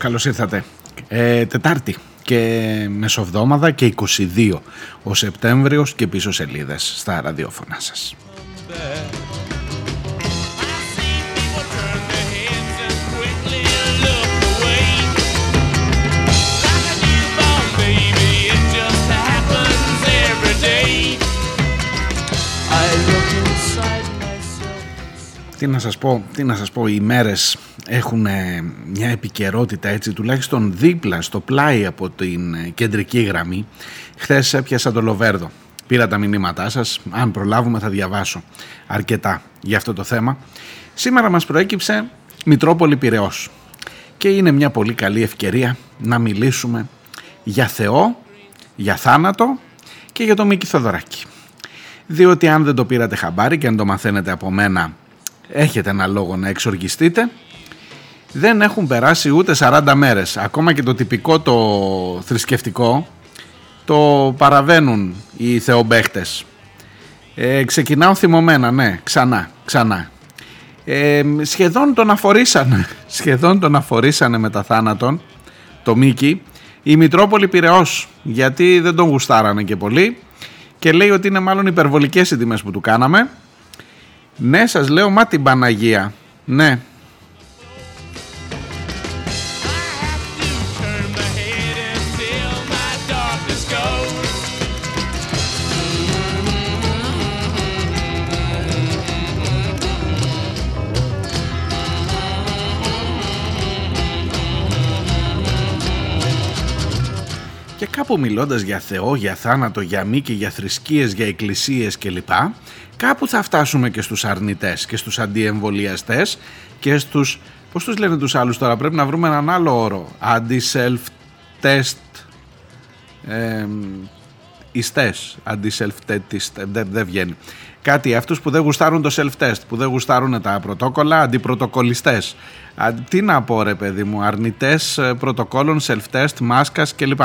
Καλώς τους, καλώς ήρθατε. Ε, Τετάρτη και μεσοβδόμαδα και 22 ο Σεπτέμβριος και πίσω σελίδες στα ραδιόφωνα σας. back. I see people turn their heads and quickly look away. Like a newborn baby, it just happens every day. I look inside myself. Τι να σας πω, τι να σας πω, οι μέρες έχουν ε, μια επικαιρότητα έτσι, τουλάχιστον δίπλα στο πλάι από την ε, κεντρική γραμμή. Χθες έπιασα το Λοβέρδο. Πήρα τα μηνύματά σας, αν προλάβουμε θα διαβάσω αρκετά για αυτό το θέμα. Σήμερα μας προέκυψε Μητρόπολη Πειραιός και είναι μια πολύ καλή ευκαιρία να μιλήσουμε για Θεό, για θάνατο και για το Μίκη Θοδωράκη διότι αν δεν το πήρατε χαμπάρι και αν το μαθαίνετε από μένα έχετε ένα λόγο να εξοργιστείτε δεν έχουν περάσει ούτε 40 μέρες. Ακόμα και το τυπικό το θρησκευτικό το παραβαίνουν οι θεομπαίχτες. Ε, ξεκινάω θυμωμένα ναι ξανά ξανά. Ε, σχεδόν τον αφορήσανε σχεδόν τον αφορήσανε με τα θάνατον το Μίκη. Η Μητρόπολη Πειραιός γιατί δεν τον γουστάρανε και πολύ και λέει ότι είναι μάλλον υπερβολικές οι τιμές που του κάναμε. Ναι σας λέω μα την Παναγία. Ναι κάπου μιλώντας για Θεό, για θάνατο, για μήκη, για θρησκείες, για εκκλησίες κλπ. Κάπου θα φτάσουμε και στους αρνητές και στους αντιεμβολιαστές και στους... Πώς τους λένε τους άλλους τώρα, πρέπει να βρούμε έναν άλλο όρο. Αντι-self-test ε, ιστές, αντι-self-test, δεν, δεν βγαίνει. Κάτι αυτούς που δεν γουστάρουν το self-test, που δεν γουστάρουν τα πρωτόκολλα, αντιπρωτοκολλιστές. Α, τι να πω ρε παιδί μου, αρνητές ε, πρωτοκόλλων, self-test, μάσκας κλπ.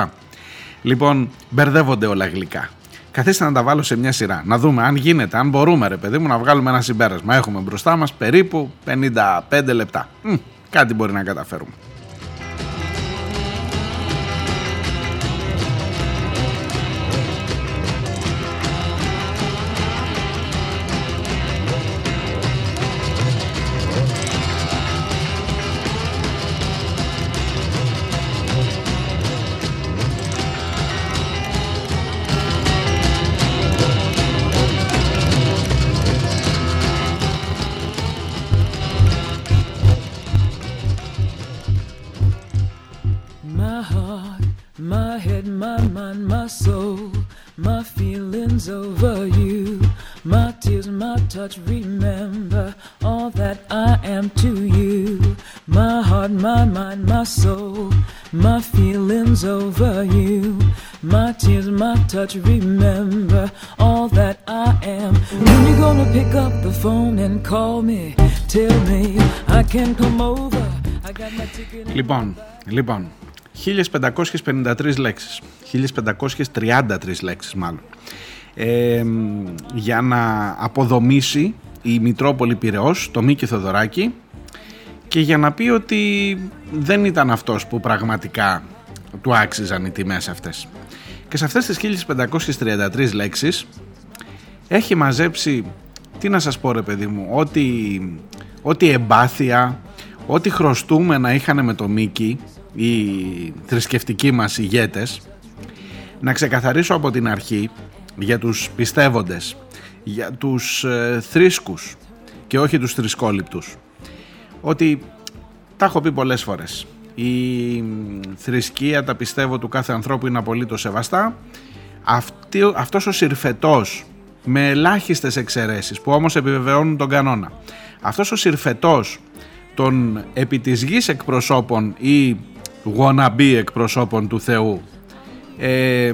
Λοιπόν, μπερδεύονται όλα γλυκά. Καθίστε να τα βάλω σε μια σειρά. Να δούμε αν γίνεται, αν μπορούμε ρε παιδί μου να βγάλουμε ένα συμπέρασμα. Έχουμε μπροστά μας περίπου 55 λεπτά. Μμ, κάτι μπορεί να καταφέρουμε. my head, my mind, my soul, my feelings over you, my tears, my touch, remember all that I am to you. My heart, my mind, my soul, my feelings over you, my tears, my touch, remember all that I am. When you gonna pick up the phone and call me, tell me I can come over. I got my ticket. and- Λοιπόν, λοιπόν, 1553 λέξεις, 1533 λέξεις μάλλον, ε, μ, για να αποδομήσει η Μητρόπολη Πειραιός, το Μίκη Θοδωράκη και για να πει ότι δεν ήταν αυτός που πραγματικά του άξιζαν οι τιμές αυτές. Και σε αυτές τις 1533 λέξεις έχει μαζέψει, τι να σας πω ρε παιδί μου, ό,τι, ό,τι εμπάθεια, ό,τι χρωστούμε να είχαν με το Μίκη οι θρησκευτικοί μας ηγέτες, να ξεκαθαρίσω από την αρχή για τους πιστεύοντες, για τους ε, θρήσκους και όχι τους θρησκόληπτους, ότι τα έχω πει πολλές φορές. η θρησκεία, τα πιστεύω του κάθε ανθρώπου είναι απολύτως σεβαστά. Αυτή, αυτός ο συρφετός με ελάχιστες εξαιρέσεις που όμως επιβεβαιώνουν τον κανόνα. Αυτός ο συρφετός των επί της γης εκπροσώπων ή wannabe εκπροσώπων του Θεού ε,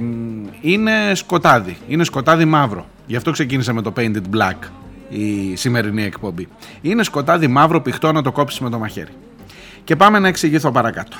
είναι σκοτάδι, είναι σκοτάδι μαύρο. Γι' αυτό ξεκίνησα με το Painted Black η σημερινή εκπομπή. Είναι σκοτάδι μαύρο πηχτό να το κόψεις με το μαχαίρι. Και πάμε να εξηγηθώ παρακάτω.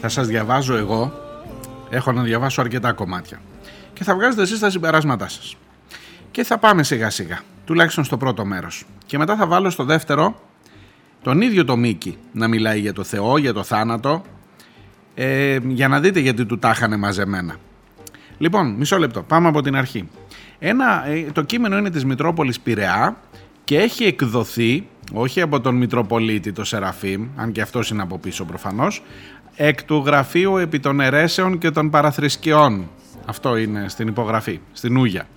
Θα σας διαβάζω εγώ, έχω να διαβάσω αρκετά κομμάτια και θα βγάζετε εσείς τα συμπεράσματά σας. Και θα πάμε σιγά σιγά, τουλάχιστον στο πρώτο μέρος. Και μετά θα βάλω στο δεύτερο τον ίδιο το Μίκη να μιλάει για το Θεό, για το θάνατο, ε, για να δείτε γιατί του τάχανε μαζεμένα. Λοιπόν, μισό λεπτό, πάμε από την αρχή. Ένα, ε, το κείμενο είναι της Μητρόπολης Πειραιά και έχει εκδοθεί, όχι από τον Μητροπολίτη το Σεραφείμ, αν και αυτός είναι από πίσω προφανώς, εκ του γραφείου επί των αιρέσεων και των παραθρησκειών. Αυτό είναι στην υπογραφή, στην Ούγια.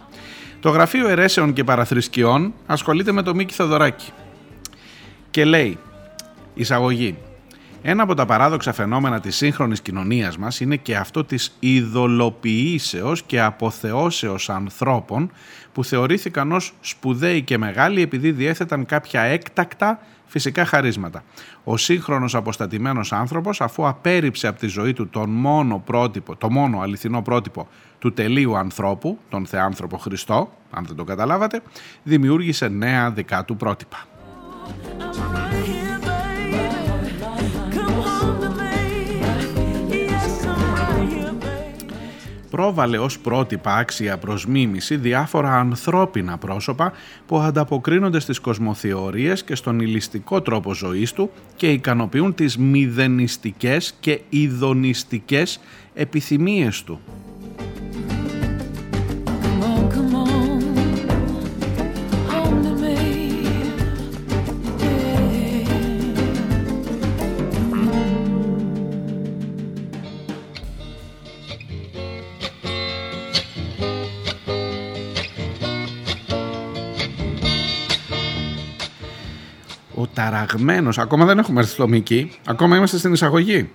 Το γραφείο αιρέσεων και παραθρησκειών ασχολείται με το Μίκη Θοδωράκη. Και λέει, εισαγωγή, ένα από τα παράδοξα φαινόμενα της σύγχρονης κοινωνίας μας είναι και αυτό της ειδωλοποιήσεως και αποθεώσεως ανθρώπων που θεωρήθηκαν ως σπουδαίοι και μεγάλοι επειδή διέθεταν κάποια έκτακτα φυσικά χαρίσματα. Ο σύγχρονος αποστατημένος άνθρωπος αφού απέρριψε από τη ζωή του τον μόνο πρότυπο, το μόνο αληθινό πρότυπο του τελείου ανθρώπου, τον Θεάνθρωπο Χριστό, αν δεν το καταλάβατε, δημιούργησε νέα δικά του πρότυπα. Πρόβαλε ως πρότυπα άξια προς μίμηση διάφορα ανθρώπινα πρόσωπα που ανταποκρίνονται στις κοσμοθεωρίες και στον ηλιστικό τρόπο ζωής του και ικανοποιούν τις μηδενιστικές και ειδονιστικές επιθυμίες του. Ταραγμένος, ακόμα δεν έχουμε έρθει στο Μίκη, ακόμα είμαστε στην εισαγωγή.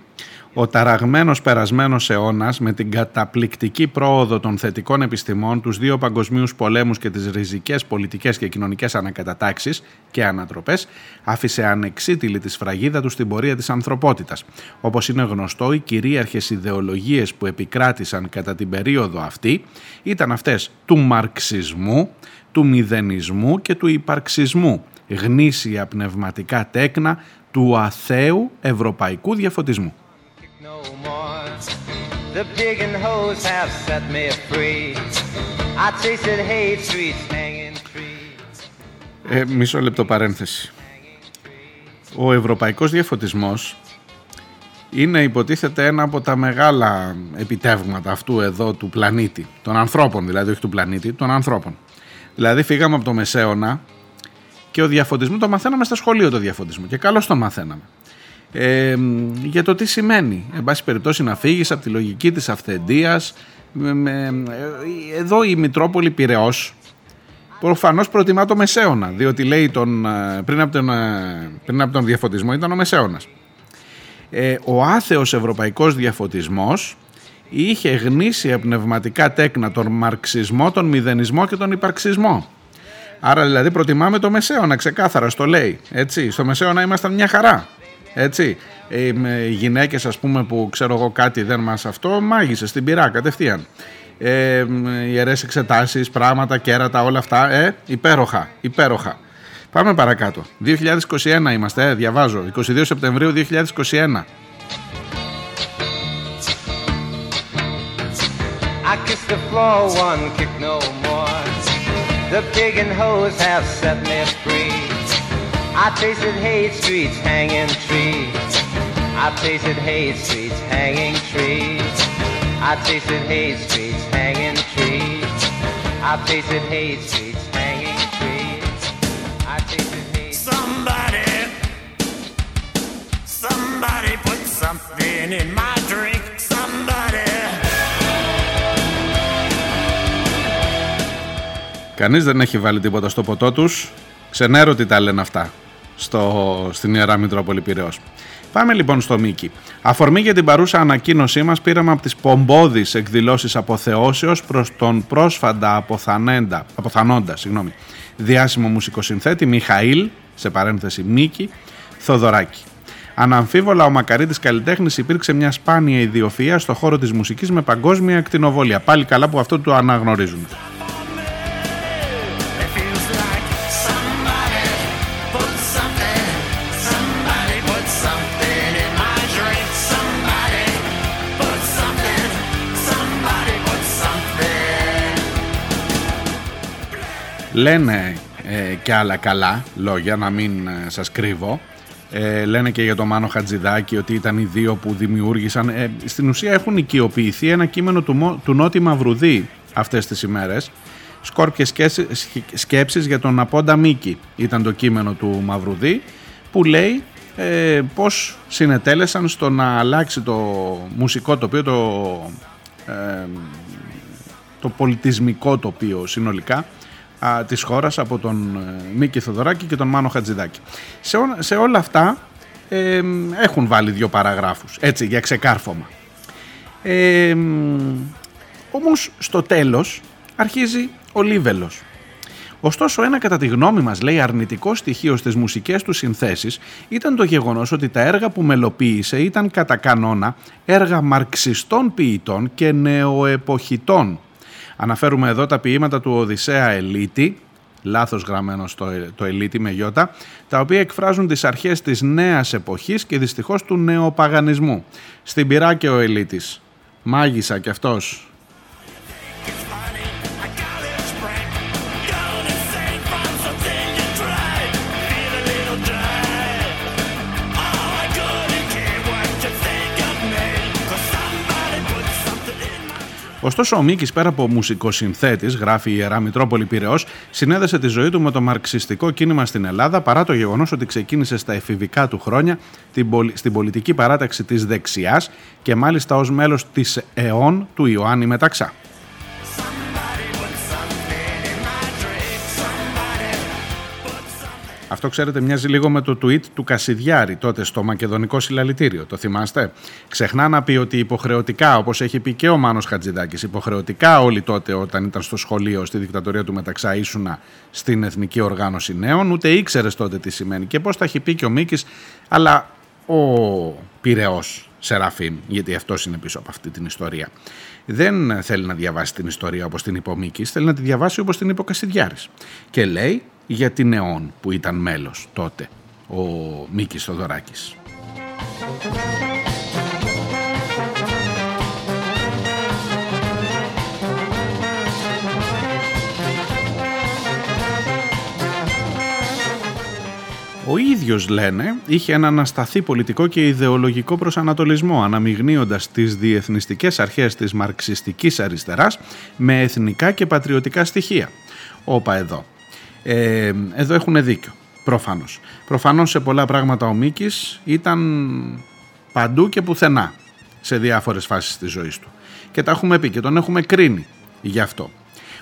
Ο ταραγμένος περασμένος αιώνας με την καταπληκτική πρόοδο των θετικών επιστημών, τους δύο παγκοσμίους πολέμους και τις ριζικές πολιτικές και κοινωνικές ανακατατάξεις και ανατροπές, άφησε ανεξίτηλη τη σφραγίδα του στην πορεία της ανθρωπότητας. Όπως είναι γνωστό, οι κυρίαρχες ιδεολογίες που επικράτησαν κατά την περίοδο αυτή ήταν αυτές του μαρξισμού, του μηδενισμού και του υπαρξισμού γνήσια πνευματικά τέκνα του αθέου ευρωπαϊκού διαφωτισμού. Ε, μισό λεπτό παρένθεση. Ο ευρωπαϊκός διαφωτισμός είναι υποτίθεται ένα από τα μεγάλα επιτεύγματα αυτού εδώ του πλανήτη, των ανθρώπων δηλαδή, όχι του πλανήτη, των ανθρώπων. Δηλαδή φύγαμε από το Μεσαίωνα και ο διαφωτισμό το μαθαίναμε στα σχολείο το διαφωτισμό και καλώς το μαθαίναμε. Ε, για το τι σημαίνει, εν πάση περιπτώσει να φύγεις από τη λογική της αυθεντίας, εδώ η Μητρόπολη Πυραιός προφανώς προτιμά το Μεσαίωνα, διότι λέει τον, ε, πριν, από τον, ε, πριν από τον διαφωτισμό ήταν ο Μεσαίωνας. Ε, ο άθεος ευρωπαϊκός διαφωτισμός είχε γνήσια πνευματικά τέκνα τον μαρξισμό, τον μηδενισμό και τον υπαρξισμό. Άρα δηλαδή προτιμάμε το μεσαίωνα, ξεκάθαρα στο λέει. Έτσι. Στο μεσαίωνα ήμασταν μια χαρά. Έτσι. Ε, με γυναίκες ας πούμε που ξέρω εγώ κάτι δεν μας αυτό, μάγισσε στην πυρά κατευθείαν. Ε, ιερές εξετάσεις, πράγματα, κέρατα, όλα αυτά, ε, υπέροχα, υπέροχα. Πάμε παρακάτω. 2021 είμαστε, ε, διαβάζω, 22 Σεπτεμβρίου 2021. I kiss the floor, one kick no more. The pig and hose have set me free. I tasted hate streets, hanging trees. I tasted hate streets, hanging trees. I tasted hate streets, hanging trees. I tasted hate streets, hanging trees. I tasted hate. Somebody, somebody put something in my. Κανείς δεν έχει βάλει τίποτα στο ποτό τους. Ξενέρω τι τα λένε αυτά στο, στην Ιερά Μητρόπολη Πυραιός. Πάμε λοιπόν στο Μίκη. Αφορμή για την παρούσα ανακοίνωσή μας πήραμε από τις πομπόδεις εκδηλώσεις αποθεώσεως προς τον πρόσφατα αποθανέντα, αποθανόντα συγγνώμη, διάσημο μουσικοσυνθέτη Μιχαήλ, σε παρένθεση Μίκη, Θοδωράκη. Αναμφίβολα, ο Μακαρίτης καλλιτέχνης υπήρξε μια σπάνια ιδιοφυα στο χώρο της μουσικής με παγκόσμια ακτινοβολία. Πάλι καλά που αυτό το αναγνωρίζουν. Λένε ε, και άλλα καλά λόγια, να μην ε, σας κρύβω. Ε, λένε και για τον Μάνο Χατζηδάκη ότι ήταν οι δύο που δημιούργησαν. Ε, στην ουσία έχουν οικειοποιηθεί ένα κείμενο του, Μο- του Νότι Μαυρουδή αυτές τις ημέρες. Σκόρπιες σκέψεις, σκέψεις για τον Απόντα Μίκη ήταν το κείμενο του Μαυρουδή που λέει ε, πώς συνετέλεσαν στο να αλλάξει το μουσικό τοπίο, το, ε, το πολιτισμικό τοπίο συνολικά α, της χώρας από τον ε, Μίκη Θοδωράκη και τον Μάνο Χατζηδάκη. Σε, ό- σε όλα αυτά ε, έχουν βάλει δύο παραγράφους, έτσι για ξεκάρφωμα. Ε, όμως στο τέλος αρχίζει ο Λίβελος. Ωστόσο, ένα κατά τη γνώμη μας λέει αρνητικό στοιχείο στις μουσικές του συνθέσεις ήταν το γεγονός ότι τα έργα που μελοποίησε ήταν κατά κανόνα έργα μαρξιστών ποιητών και νεοεποχητών. Αναφέρουμε εδώ τα ποίηματα του Οδυσσέα Ελίτη, λάθος γραμμένο στο, το Ελίτη με γιώτα, τα οποία εκφράζουν τις αρχές της νέας εποχής και δυστυχώς του νεοπαγανισμού. Στην πειρά και ο Ελίτης. Μάγισσα κι αυτός Ωστόσο, ο Μίκης, πέρα από μουσικοσυνθέτης, γράφει η Ιερά Μητρόπολη Πυραιός, συνέδεσε τη ζωή του με το μαρξιστικό κίνημα στην Ελλάδα παρά το γεγονός ότι ξεκίνησε στα εφηβικά του χρόνια την πολ- στην πολιτική παράταξη της δεξιάς και μάλιστα ως μέλος της ΕΟΝ του Ιωάννη Μεταξά. Αυτό ξέρετε μοιάζει λίγο με το tweet του Κασιδιάρη τότε στο Μακεδονικό Συλλαλητήριο. Το θυμάστε; Ξεχνά να πει ότι υποχρεωτικά, όπως έχει πει και ο Μάνος Χατζηδάκης, υποχρεωτικά όλοι τότε όταν ήταν στο σχολείο στη δικτατορία του Μεταξά ήσουνα στην Εθνική Οργάνωση Νέων, ούτε ήξερες τότε τι σημαίνει. Και πώς τα έχει πει και ο Μίκης, αλλά ο Πυραιό Σεραφείμ, γιατί αυτός είναι πίσω από αυτή την ιστορία. Δεν θέλει να διαβάσει την ιστορία όπως την είπε ο Μίκης, θέλει να τη διαβάσει όπως την είπε ο Κασιδιάρης. Και λέει για την ΕΟΝ που ήταν μέλος τότε ο Μίκης Θοδωράκης. Ο ίδιος λένε είχε ένα ανασταθή πολιτικό και ιδεολογικό προσανατολισμό αναμειγνύοντας τις διεθνιστικές αρχές της μαρξιστικής αριστεράς με εθνικά και πατριωτικά στοιχεία. Όπα εδώ. Ε, εδώ έχουν δίκιο. Προφανώς. Προφανώς σε πολλά πράγματα ο Μίκης ήταν παντού και πουθενά σε διάφορες φάσεις της ζωής του. Και τα έχουμε πει και τον έχουμε κρίνει γι' αυτό.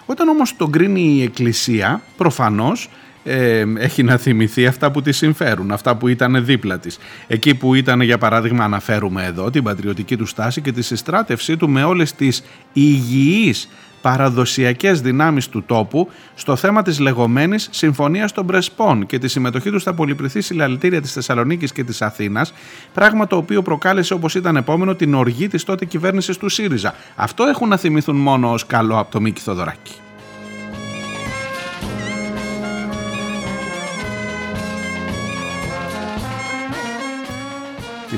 Όταν όμως τον κρίνει η Εκκλησία, προφανώς ε, έχει να θυμηθεί αυτά που τη συμφέρουν, αυτά που ήταν δίπλα της. Εκεί που ήταν, για παράδειγμα, αναφέρουμε εδώ την πατριωτική του στάση και τη συστράτευσή του με όλες τις υγιείς παραδοσιακές δυνάμεις του τόπου στο θέμα της λεγόμενης Συμφωνίας των Πρεσπών και τη συμμετοχή τους στα πολυπληθή συλλαλητήρια της Θεσσαλονίκης και της Αθήνας, πράγμα το οποίο προκάλεσε όπως ήταν επόμενο την οργή της τότε κυβέρνησης του ΣΥΡΙΖΑ. Αυτό έχουν να θυμηθούν μόνο ως καλό από το Μίκη Θοδωράκη.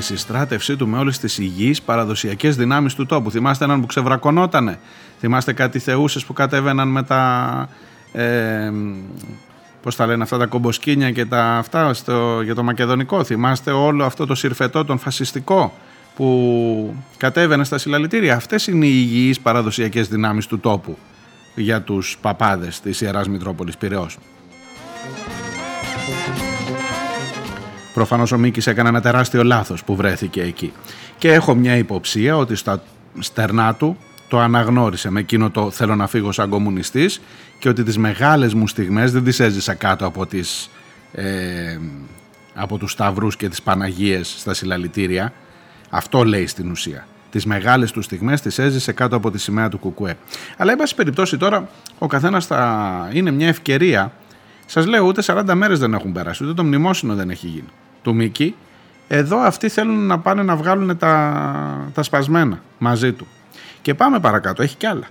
τη συστράτευσή του με όλες τις υγιείς παραδοσιακές δυνάμεις του τόπου. Θυμάστε έναν που ξεβρακωνότανε; Θυμάστε κάτι θεούσες που κατέβαιναν με τα... Ε, πώς τα λένε αυτά τα κομποσκίνια και τα αυτά στο, για το μακεδονικό. Θυμάστε όλο αυτό το συρφετό τον φασιστικό που κατέβαινε στα συλλαλητήρια. Αυτές είναι οι υγιείς παραδοσιακές δυνάμεις του τόπου για τους παπάδες της Ιεράς Μητρόπολης Πυραιός. Προφανώς ο Μίκης έκανε ένα τεράστιο λάθος που βρέθηκε εκεί. Και έχω μια υποψία ότι στα στερνά του το αναγνώρισε με εκείνο το θέλω να φύγω σαν κομμουνιστής και ότι τις μεγάλες μου στιγμές δεν τις έζησα κάτω από, τις, ε, από τους σταυρούς και τις Παναγίες στα συλλαλητήρια. Αυτό λέει στην ουσία. Τις μεγάλες τους στιγμές τις έζησε κάτω από τη σημαία του Κουκουέ. Αλλά, εν πάση περιπτώσει, τώρα ο καθένας θα είναι μια ευκαιρία. Σας λέω, ούτε 40 μέρες δεν έχουν περάσει, ούτε το μνημόσυνο δεν έχει γίνει. Του Μίκη, εδώ αυτοί θέλουν να πάνε να βγάλουν τα, τα σπασμένα μαζί του. Και πάμε παρακάτω, έχει κι άλλα.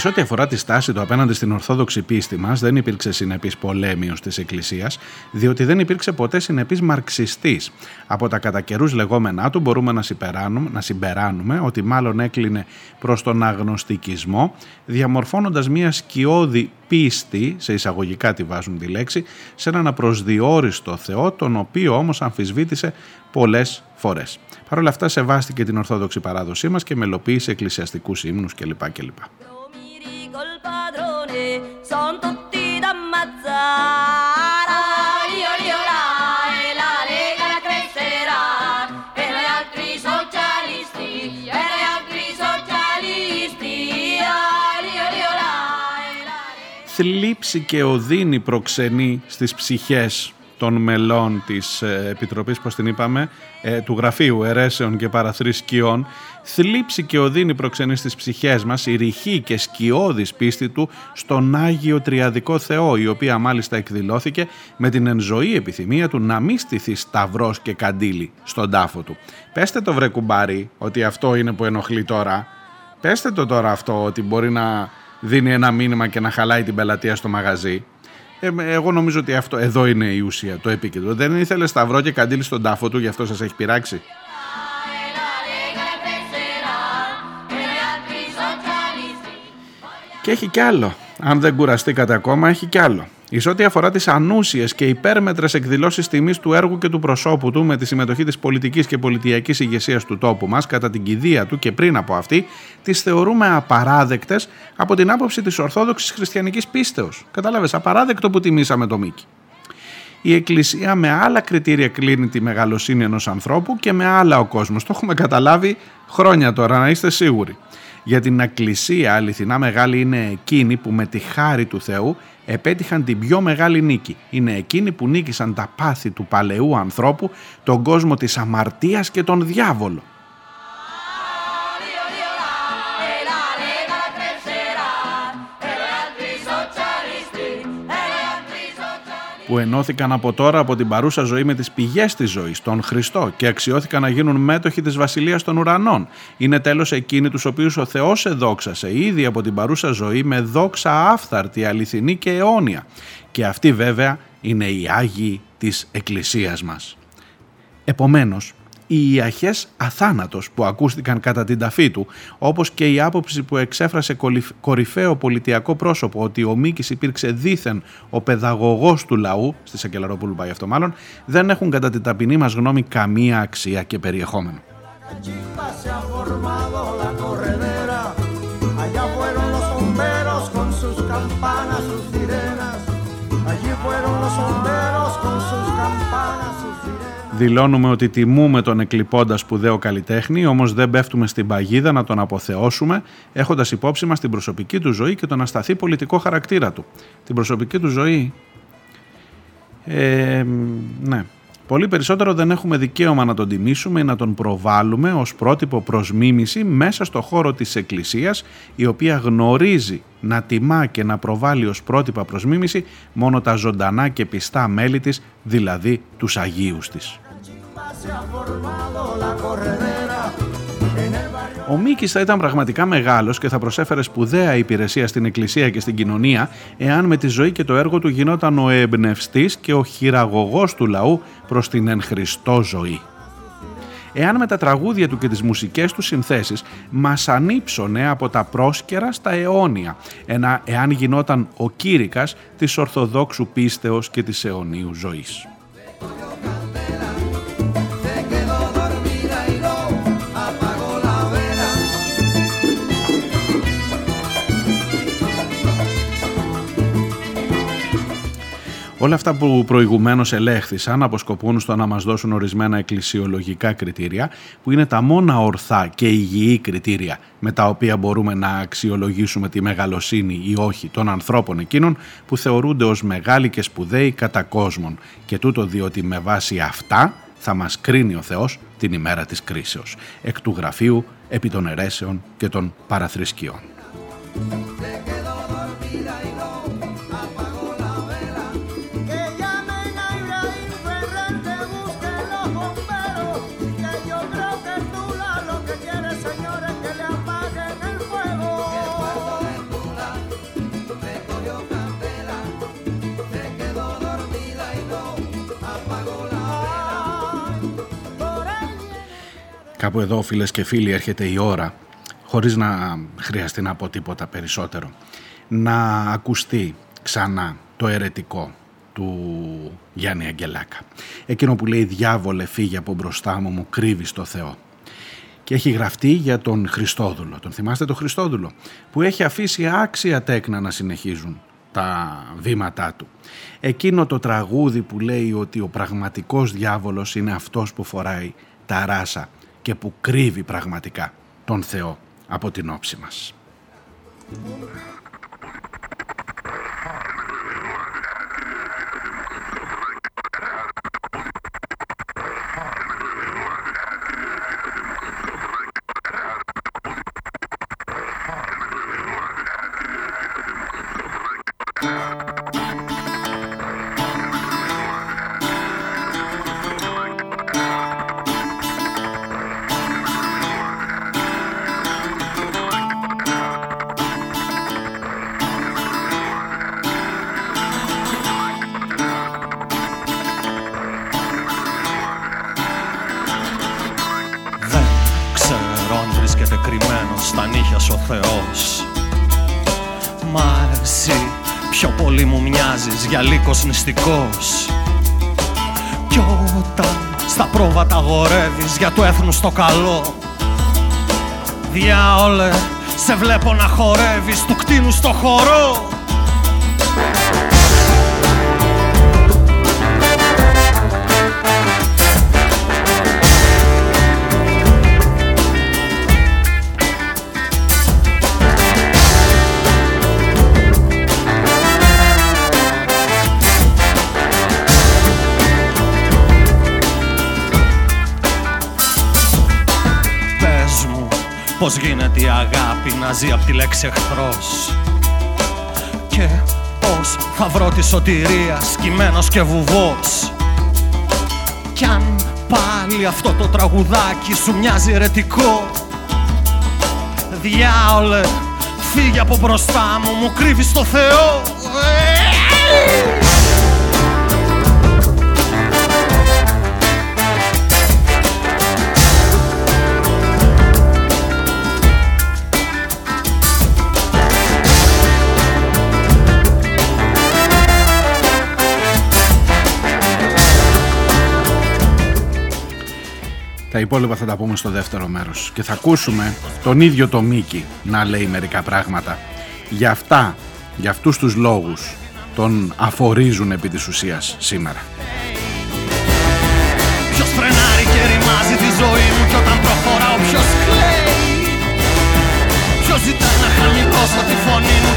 Σε ό,τι αφορά τη στάση του απέναντι στην Ορθόδοξη πίστη μας, δεν υπήρξε συνεπής πολέμιος της Εκκλησίας, διότι δεν υπήρξε ποτέ συνεπής μαρξιστής. Από τα κατά καιρούς λεγόμενά του μπορούμε να συμπεράνουμε, να συμπεράνουμε ότι μάλλον έκλεινε προς τον αγνωστικισμό, διαμορφώνοντας μια σκιώδη πίστη, σε εισαγωγικά τη βάζουν τη λέξη, σε έναν απροσδιόριστο Θεό, τον οποίο όμως αμφισβήτησε πολλές φορές. Παρ' όλα αυτά σεβάστηκε την Ορθόδοξη παράδοσή μας και μελοποίησε εκκλησιαστικούς ύμνους κλπ. Son tutti da ammazzare. Io, io, la, e la Lega la crescerà, e noi altri socialisti, e noi altri socialisti. Io, io, la, e la Θλίψη και οδύνη προξενεί στις ψυχές των μελών της ε, Επιτροπής, πώς την είπαμε, ε, του Γραφείου Ερέσεων και Παραθρησκειών, θλίψη και οδύνη προξενείς στις ψυχές μας η ρηχή και σκιώδης πίστη του στον Άγιο Τριαδικό Θεό, η οποία μάλιστα εκδηλώθηκε με την ενζωή επιθυμία του να μην στηθεί σταυρός και καντήλι στον τάφο του. Πέστε το βρε κουμπάρι ότι αυτό είναι που ενοχλεί τώρα. Πέστε το τώρα αυτό ότι μπορεί να δίνει ένα μήνυμα και να χαλάει την πελατεία στο μαγαζί. Ε, εγώ νομίζω ότι αυτό εδώ είναι η ουσία, το επίκεντρο. Δεν ήθελε σταυρό και καντήλι στον τάφο του, γι' αυτό σας έχει πειράξει; Και έχει κι άλλο. Αν δεν κουραστήκατε ακόμα, έχει κι άλλο. Εις ό,τι αφορά τις ανούσιες και υπέρμετρες εκδηλώσεις τιμής του έργου και του προσώπου του με τη συμμετοχή της πολιτικής και πολιτιακής ηγεσίας του τόπου μας κατά την κηδεία του και πριν από αυτή, τις θεωρούμε απαράδεκτες από την άποψη της Ορθόδοξης Χριστιανικής πίστεως. Κατάλαβες, απαράδεκτο που τιμήσαμε το Μίκη. Η Εκκλησία με άλλα κριτήρια κλείνει τη μεγαλοσύνη ενός ανθρώπου και με άλλα ο κόσμος. Το έχουμε καταλάβει χρόνια τώρα, να είστε σίγουροι. Για την Εκκλησία αληθινά μεγάλη είναι εκείνη που με τη χάρη του Θεού επέτυχαν την πιο μεγάλη νίκη. Είναι εκείνοι που νίκησαν τα πάθη του παλαιού ανθρώπου, τον κόσμο της αμαρτίας και τον διάβολο. Που ενώθηκαν από τώρα από την παρούσα ζωή με τις πηγές της ζωής, τον Χριστό και αξιώθηκαν να γίνουν μέτοχοι της Βασιλείας των Ουρανών. Είναι τέλος εκείνοι τους οποίους ο Θεός εδόξασε ήδη από την παρούσα ζωή με δόξα άφθαρτη, αληθινή και αιώνια. Και αυτοί βέβαια είναι οι Άγιοι της Εκκλησίας μας. Επομένως, οι Ιαχές αθάνατος που ακούστηκαν κατά την ταφή του, όπως και η άποψη που εξέφρασε κορυφαίο πολιτιακό πρόσωπο ότι ο Μίκης υπήρξε δήθεν ο παιδαγωγός του λαού, στη Σακελαρόπουλου πάει αυτό μάλλον, δεν έχουν κατά την ταπεινή μας γνώμη καμία αξία και περιεχόμενο. Δηλώνουμε ότι τιμούμε τον εκλειπώντας σπουδαίο καλλιτέχνη, όμως δεν πέφτουμε στην παγίδα να τον αποθεώσουμε, έχοντας υπόψη μας την προσωπική του ζωή και τον ασταθή πολιτικό χαρακτήρα του. Την προσωπική του ζωή; Ε, ναι. Πολύ περισσότερο δεν έχουμε δικαίωμα να τον τιμήσουμε ή να τον προβάλλουμε ως πρότυπο προς μίμηση μέσα στο χώρο της Εκκλησίας η οποία γνωρίζει να τιμά και να προβάλλει ως πρότυπα προς μίμηση μόνο τα ζωντανά και πιστά μέλη της, δηλαδή τους Αγίους της. Ο Μίκης θα ήταν πραγματικά μεγάλος και θα προσέφερε σπουδαία υπηρεσία στην Εκκλησία και στην κοινωνία, εάν με τη ζωή και το έργο του γινόταν ο εμπνευστής και ο χειραγωγός του λαού προς την εν Χριστώ ζωή. Εάν με τα τραγούδια του και τις μουσικές του συνθέσεις μας ανύψωνε από τα πρόσκαιρα στα αιώνια, εάν γινόταν ο κήρυκας της Ορθοδόξου πίστεως και της αιωνίου ζωής. Όλα αυτά που προηγουμένως ελέγχθησαν αποσκοπούν στο να μας δώσουν ορισμένα εκκλησιολογικά κριτήρια που είναι τα μόνα ορθά και υγιή κριτήρια με τα οποία μπορούμε να αξιολογήσουμε τη μεγαλοσύνη ή όχι των ανθρώπων εκείνων που θεωρούνται ως μεγάλοι και σπουδαίοι κατά κόσμον και τούτο διότι με βάση αυτά θα μας κρίνει ο Θεός την ημέρα της κρίσεως, εκ του γραφείου, επί των αιρέσεων και των παραθρησκειών. Κάπου εδώ φίλες και φίλοι έρχεται η ώρα χωρίς να χρειαστεί να πω τίποτα περισσότερο να ακουστεί ξανά το ερετικό του Γιάννη Αγγελάκα. Εκείνο που λέει «Διάβολε φύγε από μπροστά μου, μου κρύβεις το Θεό». Και έχει γραφτεί για τον Χριστόδουλο. Τον θυμάστε τον Χριστόδουλο που έχει αφήσει άξια τέκνα να συνεχίζουν τα βήματά του. Εκείνο το τραγούδι που λέει ότι ο πραγματικός διάβολος είναι αυτός που φοράει τα ράσα και που κρύβει πραγματικά τον Θεό από την όψη μας. Λύκος νηστικός Κι όταν στα πρόβατα γορεύεις για το έθνος το καλό Διάολε, σε βλέπω να χορεύεις του κτίνου στο χορό Πώς γίνεται η αγάπη να ζει απ' τη λέξη εχθρός; Και πώς θα βρω τη σωτηρία σκυμμένος και βουβός; Κι αν πάλι αυτό το τραγουδάκι σου μοιάζει ερετικό Διάολε, φύγε από μπροστά μου, μου κρύβεις το Θεό Τα υπόλοιπα θα τα πούμε στο δεύτερο μέρος και θα ακούσουμε τον ίδιο το Μίκη να λέει μερικά πράγματα. Για αυτά, για αυτούς τους λόγους τον αφορίζουν επί της ουσίας σήμερα. Ποιος φρενάρει και ρημάζει τη ζωή μου κι όταν προχωράω ποιος κλαίει Ποιος ζητάει να χαμηλώσω τη φωνή μου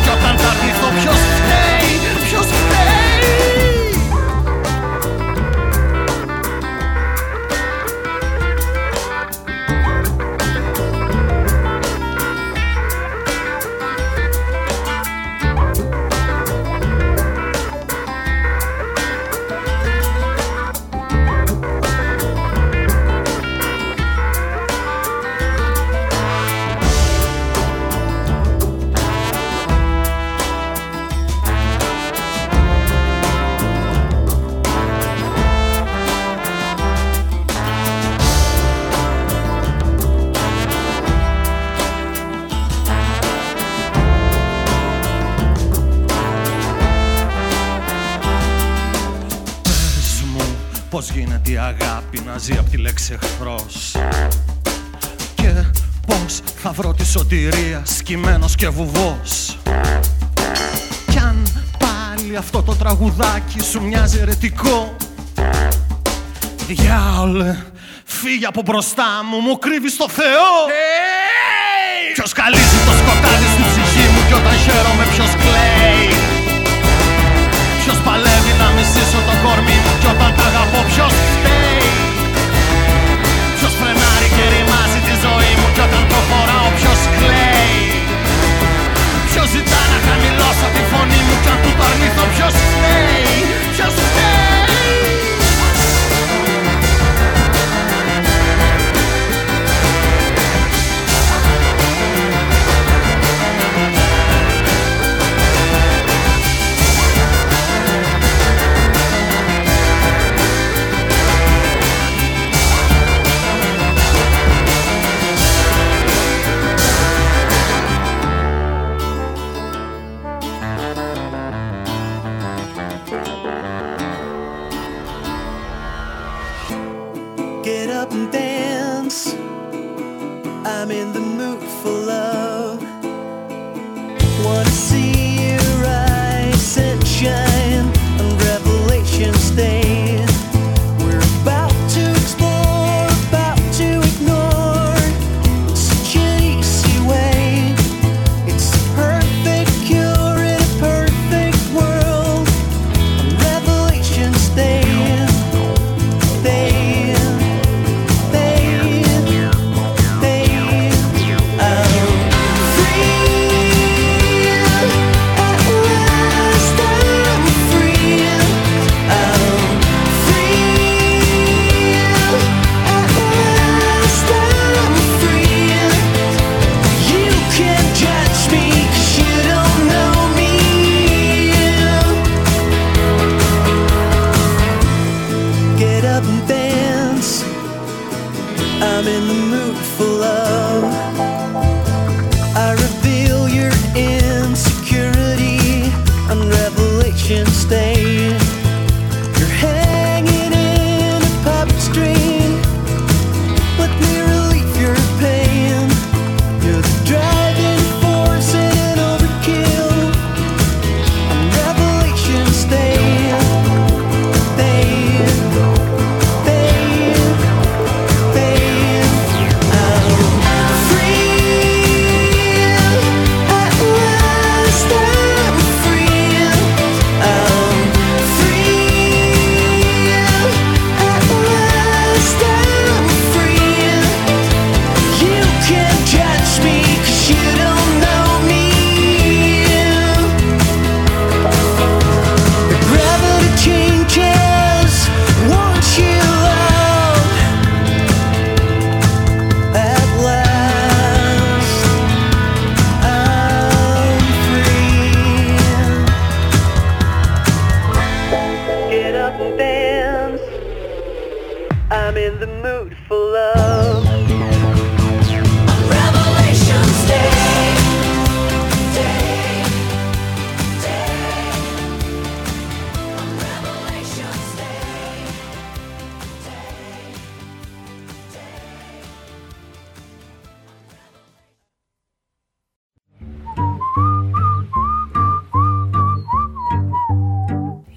λέξη εχθρός. Και πώς θα βρω τη σωτηρία σκυμμένος και βουβός. Κι αν πάλι αυτό το τραγουδάκι σου μοιάζει ερετικό Διάολε, φύγε από μπροστά μου, μου κρύβεις το Θεό. Hey! Ποιος καλύζει το σκοτάδι στην ψυχή μου κι όταν χαίρομαι ποιος κλαίει. Ποιος παλεύει να μισήσω το κορμί μου κι όταν τα αγαπώ ποιος φταίει μου κι όταν προχωράω ποιος κλαίει. Ποιος ζητά να χαμηλώσω τη φωνή μου κι αν του το αρνηθώ ποιος φταίει Ποιος φταίει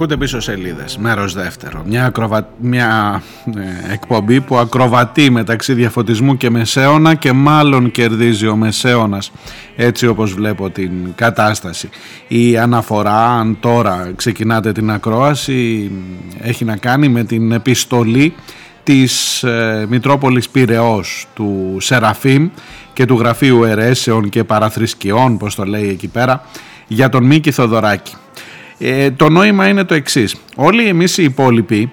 Ακούτε πίσω σελίδες, μέρος δεύτερο. Μια, ακροβα... μια ε, εκπομπή που ακροβατεί μεταξύ διαφωτισμού και μεσαίωνα και μάλλον κερδίζει ο μεσαίωνας έτσι όπως βλέπω την κατάσταση. Η αναφορά, αν τώρα ξεκινάτε την ακρόαση, έχει να κάνει με την επιστολή της ε, Μητρόπολης Πυραιός του Σεραφείμ και του Γραφείου Ερέσεων και Παραθρησκειών, πώς το λέει εκεί πέρα, για τον Μίκη Θοδωράκη. Ε, το νόημα είναι το εξής. Όλοι εμείς οι υπόλοιποι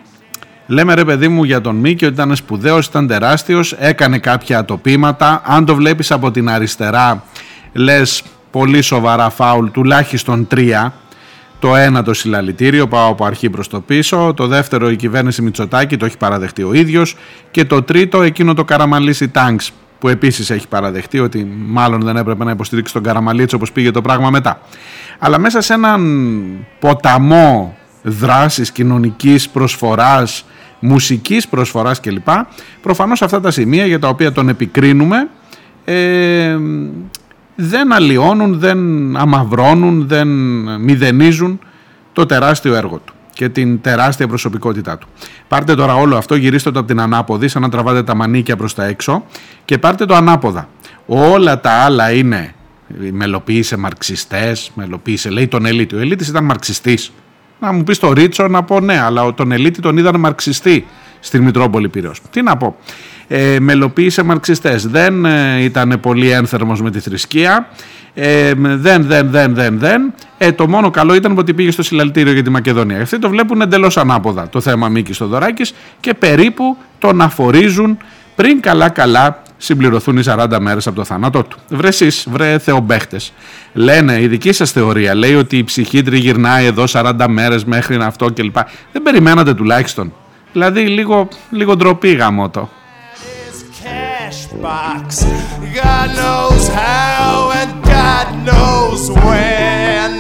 λέμε ρε παιδί μου για τον Μίκη ότι ήταν σπουδαίος, ήταν τεράστιος, έκανε κάποια ατοπήματα. Αν το βλέπεις από την αριστερά λες πολύ σοβαρά φάουλ, τουλάχιστον τρία. Το ένα το συλλαλητήριο, πάω από αρχή προς το πίσω. Το δεύτερο η κυβέρνηση Μητσοτάκη, το έχει παραδεχτεί ο ίδιος. Και το τρίτο εκείνο το Καραμαλίσι Τάγκς που επίσης έχει παραδεχτεί ότι μάλλον δεν έπρεπε να υποστηρίξει τον Καραμαλίτσο όπως πήγε το πράγμα μετά. Αλλά μέσα σε έναν ποταμό δράσης κοινωνικής προσφοράς, μουσικής προσφοράς κλπ. Προφανώς αυτά τα σημεία για τα οποία τον επικρίνουμε ε, δεν αλλοιώνουν, δεν αμαυρώνουν, δεν μηδενίζουν το τεράστιο έργο του και την τεράστια προσωπικότητά του. Πάρτε τώρα όλο αυτό, γυρίστε το από την ανάποδη, σαν να τραβάτε τα μανίκια προς τα έξω και πάρτε το ανάποδα. Όλα τα άλλα είναι μελοποίησε μαρξιστές, μελοποίησε λέει τον Ελίτη. Ο Ελίτης ήταν μαρξιστής. Να μου πεις το Ρίτσο να πω ναι, αλλά τον Ελίτη τον είδαν μαρξιστή στην Μητρόπολη Πυραιός. Τι να πω. Ε, μελοποίησε μαρξιστές. Δεν ε, ήταν πολύ ένθερμος με τη θρησκεία. Ε, δεν, δεν, δεν, δεν, δεν. Ε, το μόνο καλό ήταν ότι πήγε στο συλλαλητήριο για τη Μακεδονία. Αυτοί το βλέπουν εντελώς ανάποδα το θέμα Μίκης Στοδωράκης και περίπου τον αφορίζουν πριν καλά-καλά συμπληρωθούν οι 40 μέρες από το θάνατό του. Βρε εσείς, βρε θεομπέχτες. Λένε, η δική σας θεωρία λέει ότι η ψυχή τριγυρνάει εδώ 40 μέρες μέχρι να αυτό κλπ. Δεν περιμένατε τουλάχιστον. Δηλαδή λίγο, λίγο ντροπή γαμώτο. His cash box. God knows how and God knows when.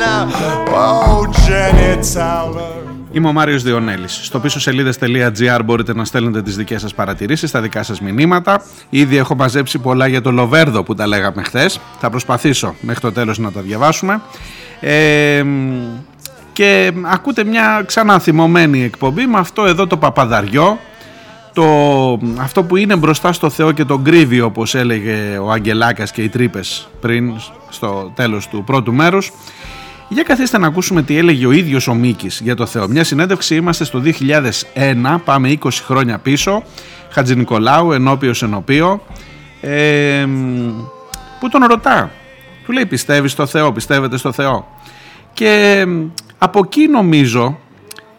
Oh, Jenny Towler. Είμαι ο Μάριος Διονέλης. Στο πίσω σελίδες.gr μπορείτε να στέλνετε τις δικές σας παρατηρήσεις, τα δικά σας μηνύματα. Ήδη έχω μαζέψει πολλά για το Λοβέρδο που τα λέγαμε χθες. Θα προσπαθήσω μέχρι το τέλος να τα διαβάσουμε. Ε, και ακούτε μια ξανά θυμωμένη εκπομπή με αυτό εδώ το παπαδαριό το, αυτό που είναι μπροστά στο Θεό και τον κρύβει όπως έλεγε ο Αγγελάκας και οι τρύπες πριν στο τέλος του πρώτου μέρους για καθίστε να ακούσουμε τι έλεγε ο ίδιος ο Μίκης για το Θεό. Μια συνέντευξη είμαστε στο 2001, πάμε 20 χρόνια πίσω, Χατζη Νικολάου, ενώπιος ενωπίο, ε, που τον ρωτά. Του λέει πιστεύεις στο Θεό, πιστεύετε στο Θεό; Και από εκεί νομίζω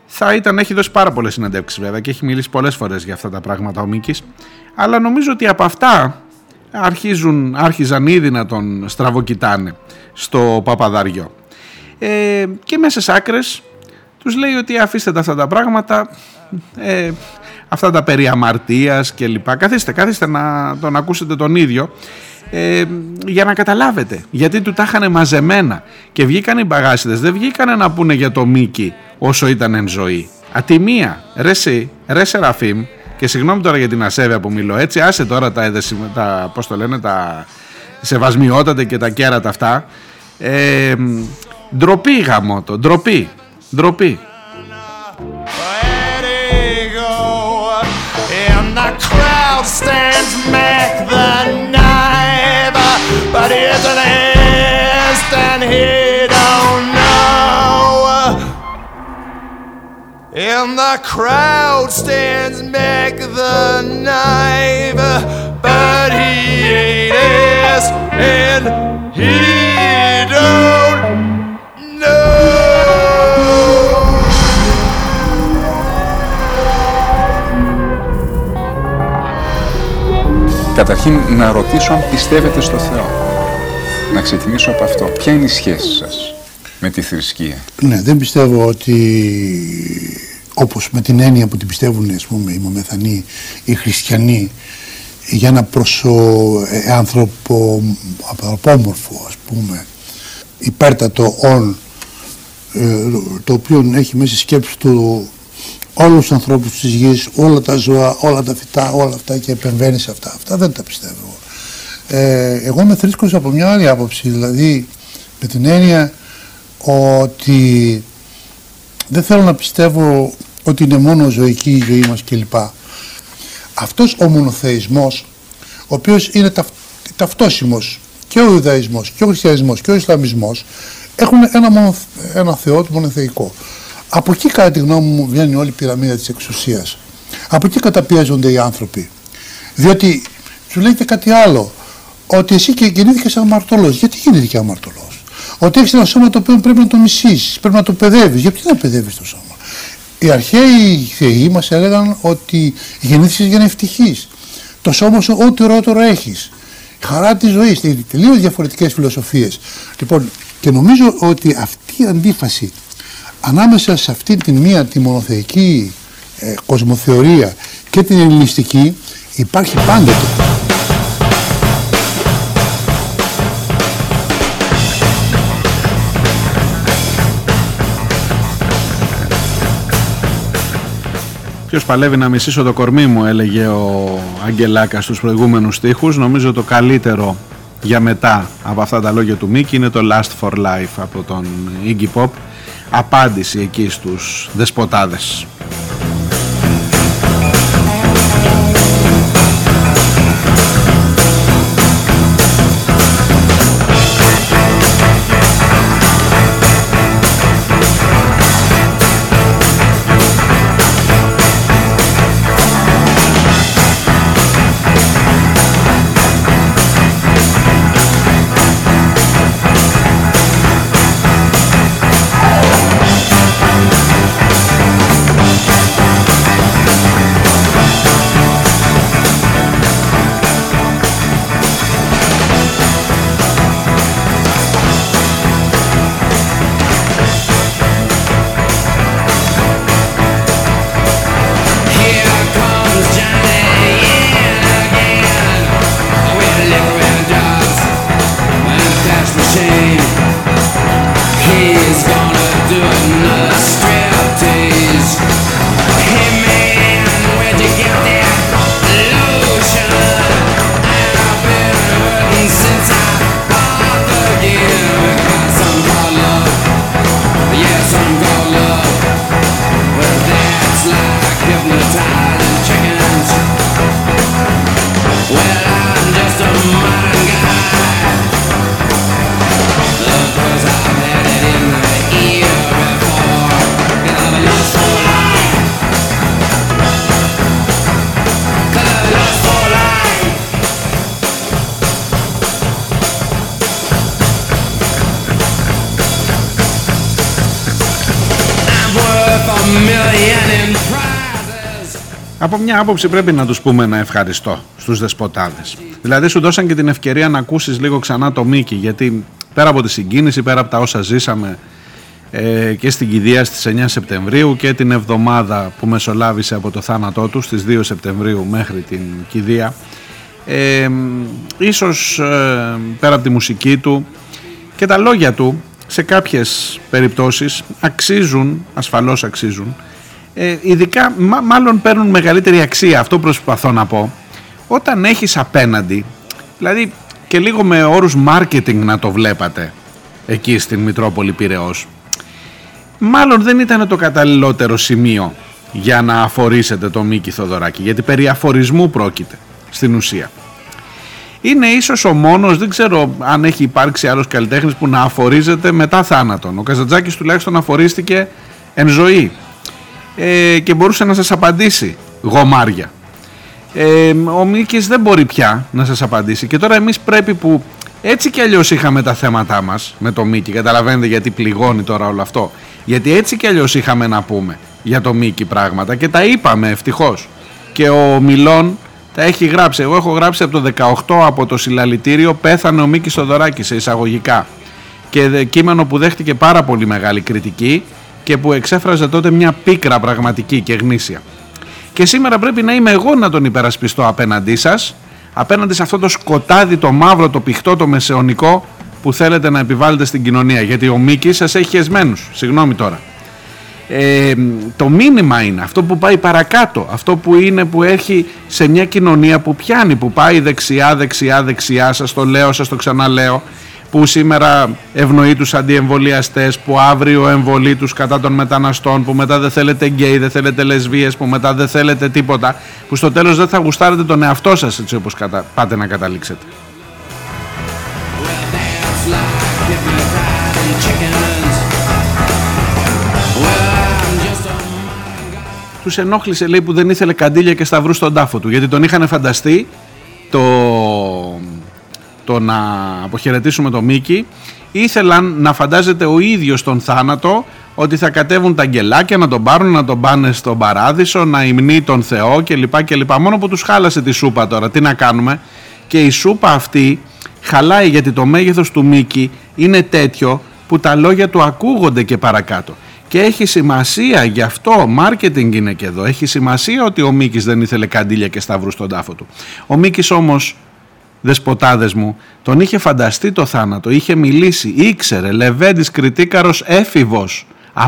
θα ήταν, έχει δώσει πάρα πολλές συνεντεύξεις βέβαια και έχει μιλήσει πολλές φορές για αυτά τα πράγματα ο Μίκης, αλλά νομίζω ότι από αυτά αρχίζουν, άρχιζαν ήδη να τον στραβοκοιτάνε στο Παπαδαριό. Ε, και μέσα στις άκρες τους λέει ότι αφήστε τα αυτά τα πράγματα, ε, αυτά τα περί αμαρτίας και λοιπά. Καθίστε, καθίστε να τον ακούσετε τον ίδιο ε, για να καταλάβετε γιατί του τα είχαν μαζεμένα και βγήκαν οι μπαγάσιδες. Δεν βγήκαν να πούνε για το Μίκη όσο ήταν εν ζωή. Ατιμία, ρε εσύ, ρε Σεραφείμ και συγγνώμη τώρα για την ασέβεια που μιλώ έτσι άσε τώρα τα, εδεσι- τα πώς το λένε τα σεβασμιότατα και τα κέρατα αυτά. Ε, ντροπή γαμώτο, ντροπή ντροπή Where'd he go? And the crowd stands back the knife, but he isn't his, and Καταρχήν να ρωτήσω αν πιστεύετε στο Θεό. Να ξεκινήσω από αυτό. Ποια είναι η σχέση σας με τη θρησκεία; Ναι, δεν πιστεύω ότι όπως με την έννοια που την πιστεύουν ας πούμε, οι μομεθανοί, οι χριστιανοί για ένα προσω... ε, άνθρωπο, ανθρωπόμορφο ας πούμε υπέρτατο όν ε, το οποίο έχει μέσα στη σκέψη του όλους τους ανθρώπους της γης, όλα τα ζώα, όλα τα φυτά, όλα αυτά και επεμβαίνεις σε αυτά. Αυτά δεν τα πιστεύω. Ε, εγώ είμαι θρήσκος από μια άλλη άποψη, δηλαδή με την έννοια ότι δεν θέλω να πιστεύω ότι είναι μόνο ζωική η ζωή μας κλπ. Αυτός ο μονοθεϊσμός, ο οποίος είναι ταυτ, ταυτόσιμος και ο Ιουδαϊσμός και ο Χριστιανισμός και ο Ισλαμισμός έχουν ένα, μονο, ένα θεό του μονοθεϊκό. Από εκεί κατά τη γνώμη μου βγαίνει όλη η πυραμίδα της εξουσίας. Από εκεί καταπιέζονται οι άνθρωποι. Διότι σου λέει και κάτι άλλο. Ότι εσύ και γεννήθηκες αμαρτωλός. Γιατί γεννήθηκε αμαρτωλός; Ότι έχεις ένα σώμα το οποίο πρέπει να το μισήσεις, πρέπει να το παιδεύεις. Γιατί να παιδεύεις το σώμα; Οι αρχαίοι θεοί μας έλεγαν ότι γεννήθηκες για να ευτυχείς. Το σώμα σου ό,τι ρότερο έχεις. Η χαρά της ζωής, τελείως διαφορετικές φιλοσοφίες. Λοιπόν, και νομίζω ότι αυτή η αντίφαση ανάμεσα σε αυτή την μία τη μονοθεϊκή ε, κοσμοθεωρία και την ελληνιστική υπάρχει πάντοτε. Ποιος παλεύει να μισήσω το κορμί μου έλεγε ο Αγγελάκας στους προηγούμενους στίχους νομίζω το καλύτερο για μετά από αυτά τα λόγια του Μίκη είναι το Last for Life από τον Iggy Pop απάντηση εκεί στους δεσποτάδες Από μια άποψη πρέπει να τους πούμε ένα ευχαριστώ στους δεσποτάδες. Δηλαδή σου δώσαν και την ευκαιρία να ακούσεις λίγο ξανά το Μίκη γιατί πέρα από τη συγκίνηση, πέρα από τα όσα ζήσαμε ε, και στην κηδεία στις 9 Σεπτεμβρίου και την εβδομάδα που μεσολάβησε από το θάνατό του στις 2 Σεπτεμβρίου μέχρι την κηδεία ε, ίσως ε, πέρα από τη μουσική του και τα λόγια του σε κάποιες περιπτώσεις αξίζουν, ασφαλώς αξίζουν ε, ειδικά μα- μάλλον παίρνουν μεγαλύτερη αξία. Αυτό προσπαθώ να πω. Όταν έχεις απέναντι δηλαδή και λίγο με όρους marketing να το βλέπατε εκεί στην Μητρόπολη Πυραιός μάλλον δεν ήταν το καταλληλότερο σημείο για να αφορήσετε το Μίκη Θοδωράκη γιατί περί αφορισμού πρόκειται στην ουσία είναι ίσως ο μόνος, δεν ξέρω αν έχει υπάρξει άλλος καλλιτέχνης που να αφορίζεται μετά θάνατον. Ο Καζαντζάκης τουλάχιστον αφορίστηκε εν ζωή ε, και μπορούσε να σας απαντήσει γομάρια. Ε, ο Μίκης δεν μπορεί πια να σας απαντήσει και τώρα εμείς πρέπει που έτσι κι αλλιώς είχαμε τα θέματά μας με το Μίκη, καταλαβαίνετε γιατί πληγώνει τώρα όλο αυτό. Γιατί έτσι κι αλλιώς είχαμε να πούμε για το Μίκη πράγματα και τα είπαμε ευτυχώς. Και ο Μιλών τα έχει γράψει. Εγώ έχω γράψει από το 18 από το συλλαλητήριο πέθανε ο Μίκης Θοδωράκης σε εισαγωγικά. Και δε- κείμενο που δέχτηκε πάρα πολύ μεγάλη κριτική και που εξέφραζε τότε μια πίκρα πραγματική και γνήσια. Και σήμερα πρέπει να είμαι εγώ να τον υπερασπιστώ απέναντί σας, απέναντι σε αυτό το σκοτάδι, το μαύρο, το πηχτό, το μεσαιωνικό που θέλετε να επιβάλλετε στην κοινωνία. Γιατί ο Μίκης σας έχει χεσμένους. Συγγνώμη τώρα. Ε, το μήνυμα είναι αυτό που πάει παρακάτω, αυτό που είναι που έχει σε μια κοινωνία που πιάνει, που πάει δεξιά, δεξιά, δεξιά, σας το λέω, σας το ξαναλέω, που σήμερα ευνοεί τους αντιεμβολιαστές, που αύριο εμβολεί τους κατά των μεταναστών, που μετά δεν θέλετε γκέι, δεν θέλετε λεσβίες, που μετά δεν θέλετε τίποτα, που στο τέλος δεν θα γουστάρετε τον εαυτό σας έτσι όπως κατα... πάτε να καταλήξετε. Τους ενόχλησε λέει που δεν ήθελε καντήλια και σταυρού στον τάφο του γιατί τον είχαν φανταστεί το, το να αποχαιρετήσουμε το Μίκη ήθελαν να φαντάζεται ο ίδιος τον θάνατο ότι θα κατέβουν τα αγγελάκια να τον πάρουν, να τον πάνε στον παράδεισο, να υμνεί τον Θεό κλπ. κλπ. Μόνο που τους χάλασε τη σούπα τώρα, τι να κάνουμε; Και η σούπα αυτή χαλάει γιατί το μέγεθος του Μίκη είναι τέτοιο που τα λόγια του ακούγονται και παρακάτω. Και έχει σημασία γι' αυτό, μάρκετινγκ είναι και εδώ, έχει σημασία ότι ο Μίκης δεν ήθελε καντήλια και σταυρούς στον τάφο του. Ο Μίκης όμως, δεσποτάδες μου, τον είχε φανταστεί το θάνατο, είχε μιλήσει, ήξερε, Λεβέντης Κριτίκαρος έφηβος, α,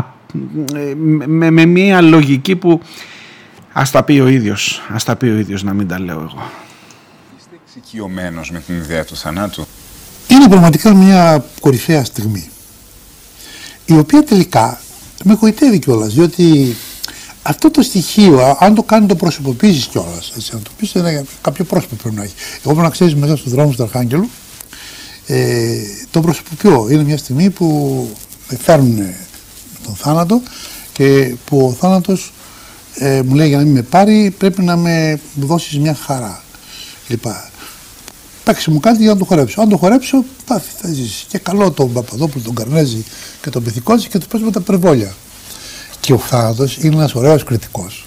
με, με μια λογική που ας τα πει ο ίδιος, ας τα πει ο ίδιος να μην τα λέω εγώ. Είστε εξοικειωμένος με την ιδέα του θανάτου; Είναι πραγματικά μια κορυφαία στιγμή. Η οποία τελικά με γοητεύει κιόλας, διότι αυτό το στοιχείο, α- αν το κάνει το προσωποποιήσεις κιόλας, αν το πεις, ένα, κάποιο πρόσωπο πρέπει να έχει. Εγώ πρέπει να ξέρεις μέσα στον δρόμο του Αρχάγγελου, ε, το προσωποποιώ. Είναι μια στιγμή που με φέρνουν με τον θάνατο και που ο θάνατος ε, μου λέει για να μην με πάρει πρέπει να με δώσεις μια χαρά. Λοιπά. Παίξε μου κάτι για να το χορέψω. Αν το χορέψω, πάθη, θα ζήσει. Και καλό τον Παπαδόπουλο, τον Καρνέζη και τον Πυθικότσι και τους παίζουμε τα περβόλια. Και ο θάνατο είναι ένας ωραίος κριτικός.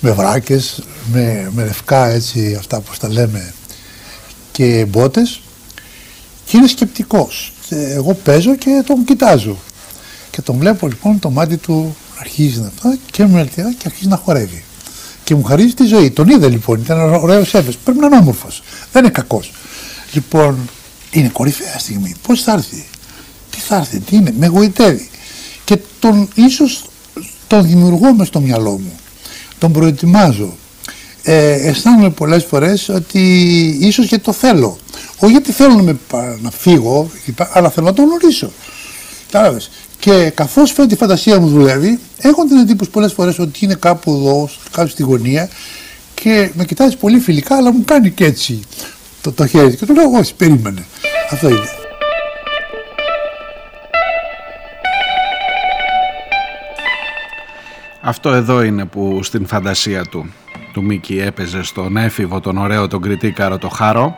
Με βράκες, με, με λευκά έτσι, αυτά που τα λέμε, και μπότες. Και είναι σκεπτικός. Εγώ παίζω και τον κοιτάζω. Και τον βλέπω λοιπόν το μάτι του να αρχίζει να αυτά και με ελτιά και αρχίζει να χορεύει. Και μου χαρίζει τη ζωή. Τον είδε λοιπόν, ήταν ωραίος έφε. Πρέπει να είναι όμορφος. Δεν είναι κακός. Λοιπόν, είναι κορυφαία στιγμή. Πώς θα έρθει, τι θα έρθει, τι είναι, με γοητεύει. Και τον ίσως τον δημιουργώ μες στο μυαλό μου. Τον προετοιμάζω. Ε, αισθάνομαι πολλές φορές ότι ίσως και το θέλω. Όχι γιατί θέλω να, με, πα- να φύγω, αλλά θέλω να τον γνωρίσω. Κατάλαβες. Και καθώς φαίνεται η φαντασία μου δουλεύει, έχω την εντύπωση πολλές φορές ότι είναι κάπου εδώ, κάπου στη γωνία και με κοιτάζει πολύ φιλικά, αλλά μου κάνει και έτσι το, το χέρι. Και του λέω: Όχι, περίμενε. Αυτό είναι. Αυτό εδώ είναι που στην φαντασία του του Μίκη έπαιζε στον έφηβο, τον ωραίο, τον κριτήκαρο, το χάρο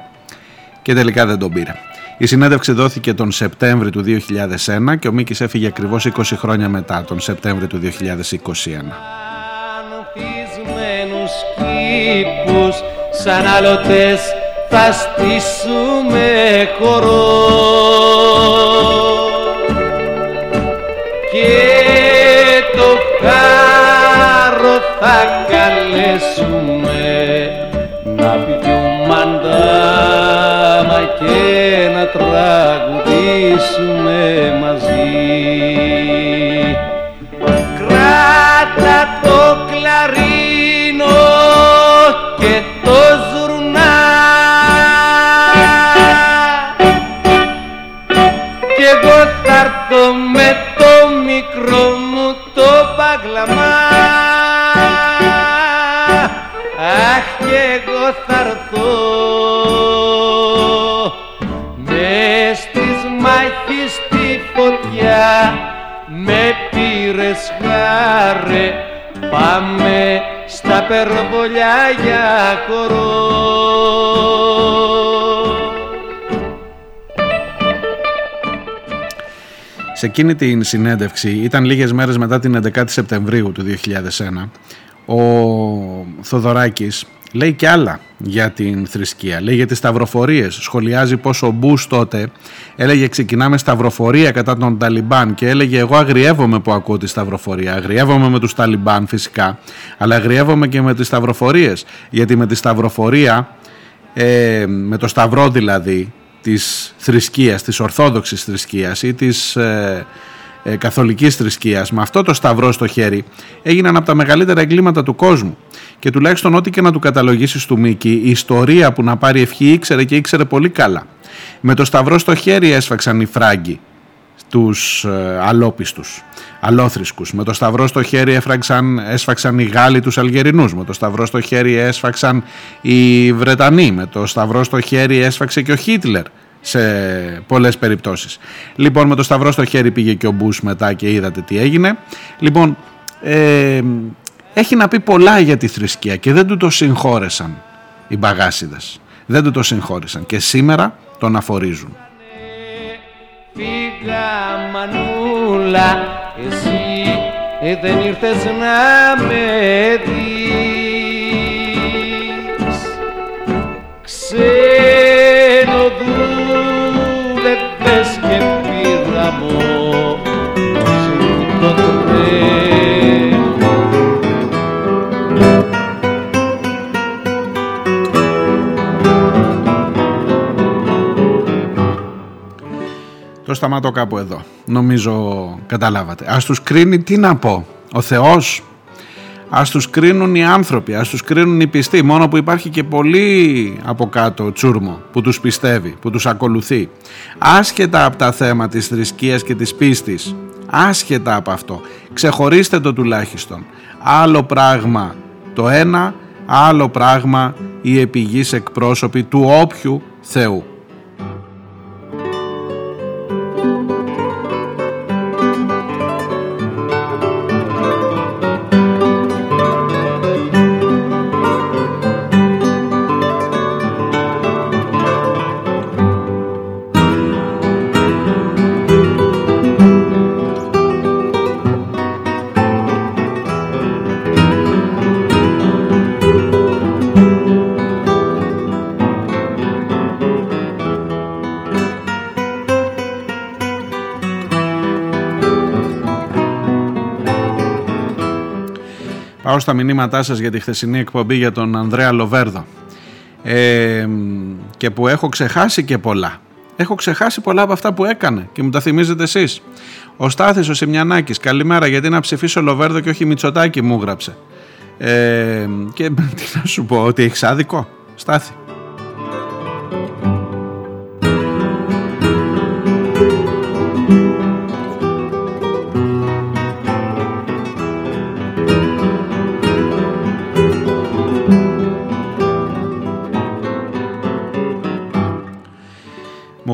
και τελικά δεν τον πήρε. Η συνέντευξη δόθηκε τον Σεπτέμβρη του 2001 και ο Μίκης έφυγε ακριβώς 20 χρόνια μετά, τον Σεπτέμβρη του 2021. Ανθισμένους κήπους σαν άλλοτες θα στήσουμε χορό και το χάρο θα καλέσουμε τραγουδήσουμε μαζί περβολιά για χορό. Σε εκείνη την συνέντευξη, ήταν λίγες μέρες μετά την 11η Σεπτεμβρίου του 2001, ο Θοδωράκης λέει και άλλα για την θρησκεία. Λέει για τις σταυροφορίες. Σχολιάζει πως ο Μπούς τότε έλεγε ξεκινάμε σταυροφορία κατά των Ταλιμπάν και έλεγε εγώ αγριεύομαι που ακούω τη σταυροφορία. Αγριεύομαι με τους Ταλιμπάν φυσικά, αλλά αγριεύομαι και με τις σταυροφορίες. Γιατί με τη σταυροφορία, ε, με το σταυρό δηλαδή, της θρησκείας, της ορθόδοξης θρησκείας ή της ε, ε, καθολικής θρησκείας με αυτό το σταυρό στο χέρι έγιναν από τα μεγαλύτερα εγκλήματα του κόσμου και τουλάχιστον ό,τι και να του καταλογίσεις του Μίκη η ιστορία που να πάρει ευχή ήξερε και ήξερε πολύ καλά Με το σταυρό στο χέρι έσφαξαν οι Φράγκοι τους ε, αλόπιστους, αλόθρησκους. Με το σταυρό στο χέρι έφραξαν, έσφαξαν οι Γάλλοι τους Αλγερινούς. Με το σταυρό στο χέρι έσφαξαν οι Βρετανοί. Με το σταυρό στο χέρι έσφαξε και ο Χίτλερ σε πολλές περιπτώσεις. Λοιπόν με το σταυρό στο χέρι πήγε και ο Μπούς μετά και είδατε τι έγινε. Λοιπόν ε, έχει να πει πολλά για τη θρησκεία και δεν του το συγχώρεσαν οι μπαγάσιδες. Δεν του το συγχώρεσαν και σήμερα τον αφορίζουν. Φύγα μανούλα Εσύ ε, δεν ήρθες να με δεις Το σταματώ κάπου εδώ. Νομίζω καταλάβατε. Ας τους κρίνει τι να πω. Ο Θεός. Ας τους κρίνουν οι άνθρωποι. Ας τους κρίνουν οι πιστοί. Μόνο που υπάρχει και πολύ από κάτω τσούρμο που τους πιστεύει, που τους ακολουθεί. Άσχετα από τα θέματα της θρησκείας και της πίστης. Άσχετα από αυτό. Ξεχωρίστε το τουλάχιστον. Άλλο πράγμα το ένα, άλλο πράγμα οι επιγείς εκπρόσωποι του όποιου Θεού. Στα μηνύματά σας για τη χθεσινή εκπομπή για τον Ανδρέα Λοβέρδο ε, και που έχω ξεχάσει και πολλά. Έχω ξεχάσει πολλά από αυτά που έκανε και μου τα θυμίζετε εσείς. Ο Στάθης ο Σιμιανάκης, καλημέρα γιατί να ψηφίσω Λοβέρδο και όχι Μητσοτάκη μου γράψε. Ε, και τι να σου πω, ότι έχεις άδικο, Στάθη.